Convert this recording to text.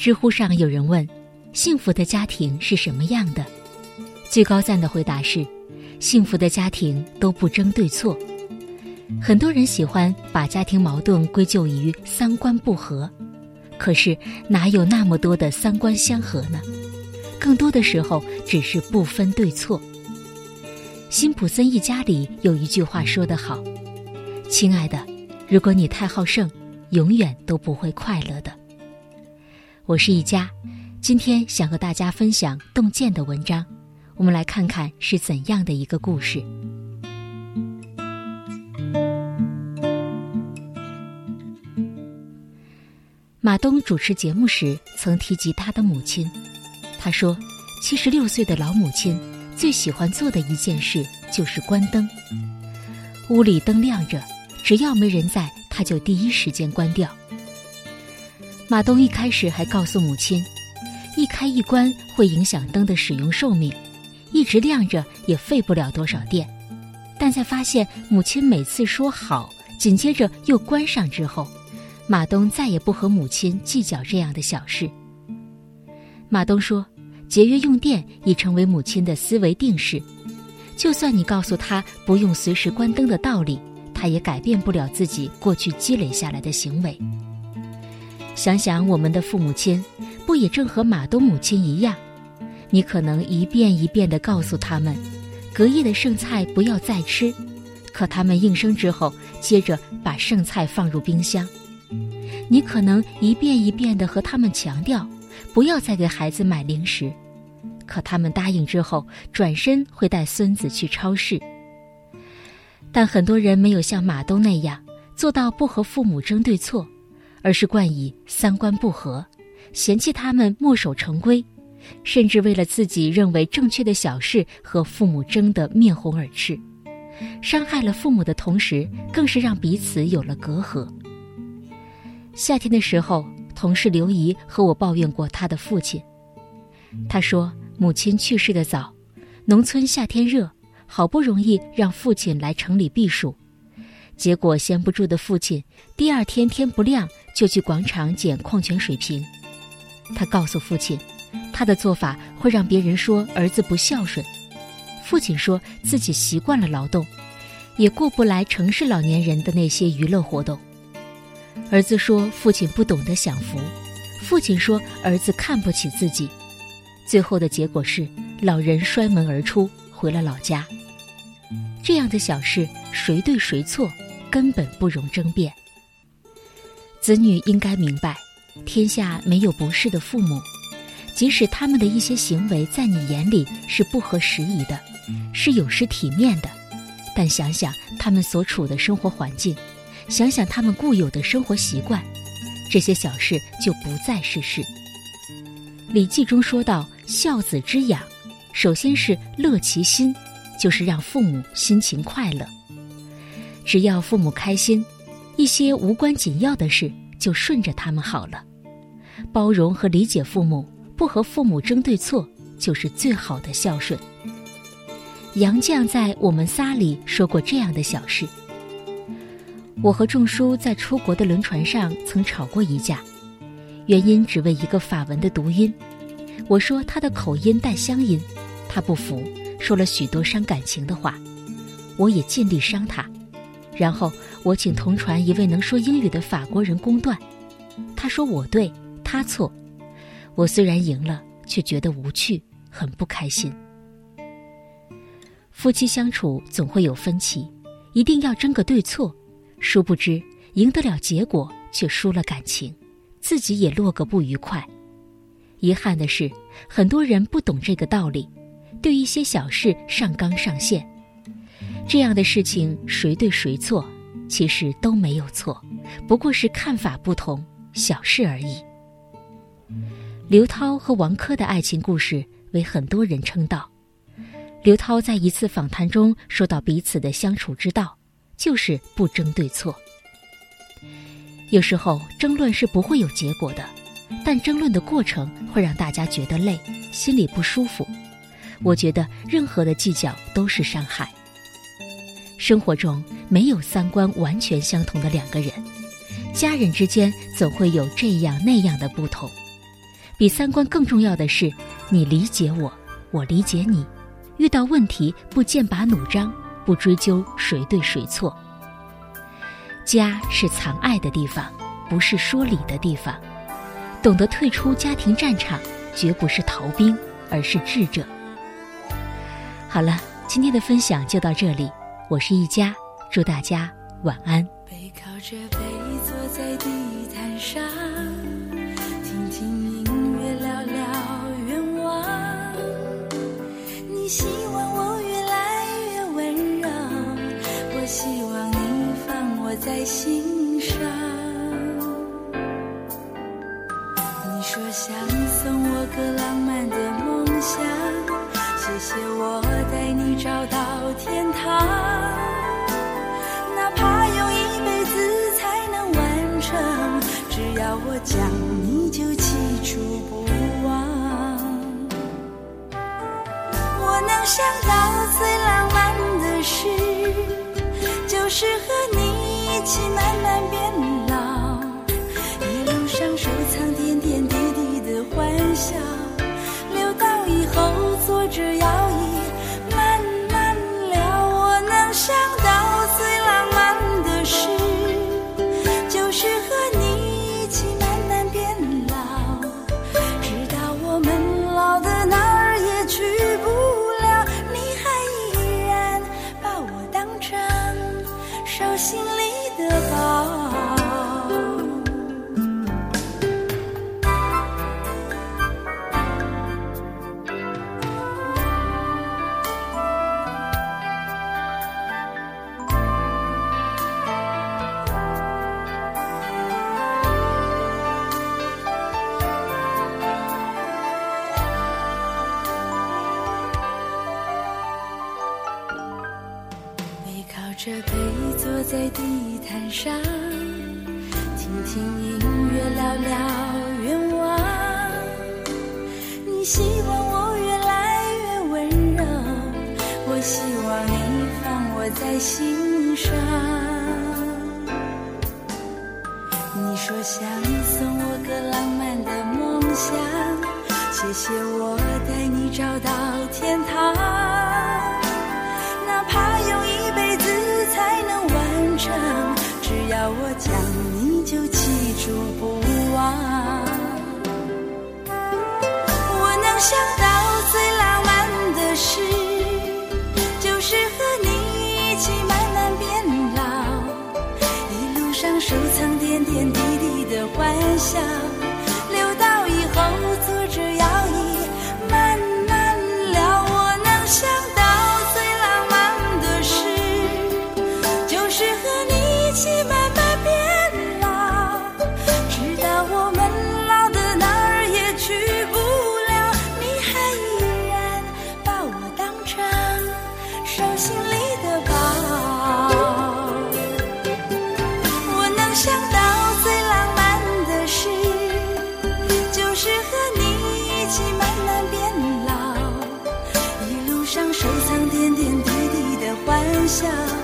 知乎上有人问：“幸福的家庭是什么样的？”最高赞的回答是：“幸福的家庭都不争对错。”很多人喜欢把家庭矛盾归咎于三观不合，可是哪有那么多的三观相合呢？更多的时候只是不分对错。辛普森一家里有一句话说得好：“亲爱的，如果你太好胜，永远都不会快乐的。”我是一佳，今天想和大家分享洞见的文章，我们来看看是怎样的一个故事。马东主持节目时曾提及他的母亲，他说：“七十六岁的老母亲最喜欢做的一件事就是关灯。屋里灯亮着，只要没人在，他就第一时间关掉。”马东一开始还告诉母亲，一开一关会影响灯的使用寿命，一直亮着也费不了多少电。但在发现母亲每次说好，紧接着又关上之后，马东再也不和母亲计较这样的小事。马东说，节约用电已成为母亲的思维定式，就算你告诉他不用随时关灯的道理，他也改变不了自己过去积累下来的行为。想想我们的父母亲，不也正和马东母亲一样？你可能一遍一遍地告诉他们，隔夜的剩菜不要再吃，可他们应声之后，接着把剩菜放入冰箱。你可能一遍一遍地和他们强调，不要再给孩子买零食，可他们答应之后，转身会带孙子去超市。但很多人没有像马东那样做到不和父母争对错。而是冠以三观不合，嫌弃他们墨守成规，甚至为了自己认为正确的小事和父母争得面红耳赤，伤害了父母的同时，更是让彼此有了隔阂。夏天的时候，同事刘姨和我抱怨过她的父亲，她说母亲去世的早，农村夏天热，好不容易让父亲来城里避暑，结果闲不住的父亲，第二天天不亮。就去广场捡矿泉水瓶。他告诉父亲，他的做法会让别人说儿子不孝顺。父亲说自己习惯了劳动，也过不来城市老年人的那些娱乐活动。儿子说父亲不懂得享福，父亲说儿子看不起自己。最后的结果是，老人摔门而出，回了老家。这样的小事，谁对谁错，根本不容争辩。子女应该明白，天下没有不是的父母，即使他们的一些行为在你眼里是不合时宜的，是有失体面的，但想想他们所处的生活环境，想想他们固有的生活习惯，这些小事就不再是事。《礼记》中说到：“孝子之养，首先是乐其心，就是让父母心情快乐。只要父母开心。”一些无关紧要的事，就顺着他们好了。包容和理解父母，不和父母争对错，就是最好的孝顺。杨绛在《我们仨》里说过这样的小事：我和仲舒在出国的轮船上曾吵过一架，原因只为一个法文的读音。我说他的口音带乡音，他不服，说了许多伤感情的话。我也尽力伤他，然后。我请同船一位能说英语的法国人公断，他说我对，他错。我虽然赢了，却觉得无趣，很不开心。夫妻相处总会有分歧，一定要争个对错，殊不知赢得了结果，却输了感情，自己也落个不愉快。遗憾的是，很多人不懂这个道理，对一些小事上纲上线，这样的事情谁对谁错？其实都没有错，不过是看法不同，小事而已。刘涛和王珂的爱情故事为很多人称道。刘涛在一次访谈中说到，彼此的相处之道就是不争对错。有时候争论是不会有结果的，但争论的过程会让大家觉得累，心里不舒服。我觉得任何的计较都是伤害。生活中没有三观完全相同的两个人，家人之间总会有这样那样的不同。比三观更重要的是，你理解我，我理解你。遇到问题不剑拔弩张，不追究谁对谁错。家是藏爱的地方，不是说理的地方。懂得退出家庭战场，绝不是逃兵，而是智者。好了，今天的分享就到这里，我是一家，祝大家晚安。背靠着背坐在地毯上，听听音乐，聊聊愿望。你心讲，你就记住不忘。我能想到最浪漫的事，就是和你一起慢慢变老，着背坐在地毯上，听听音乐，聊聊愿望。你希望我越来越温柔，我希望你放我在心上。你说想送我个浪漫的梦想，谢谢我带你找到天堂。想到最浪漫的事，就是和你一起慢慢变老，一路上收藏点点滴滴的欢笑，想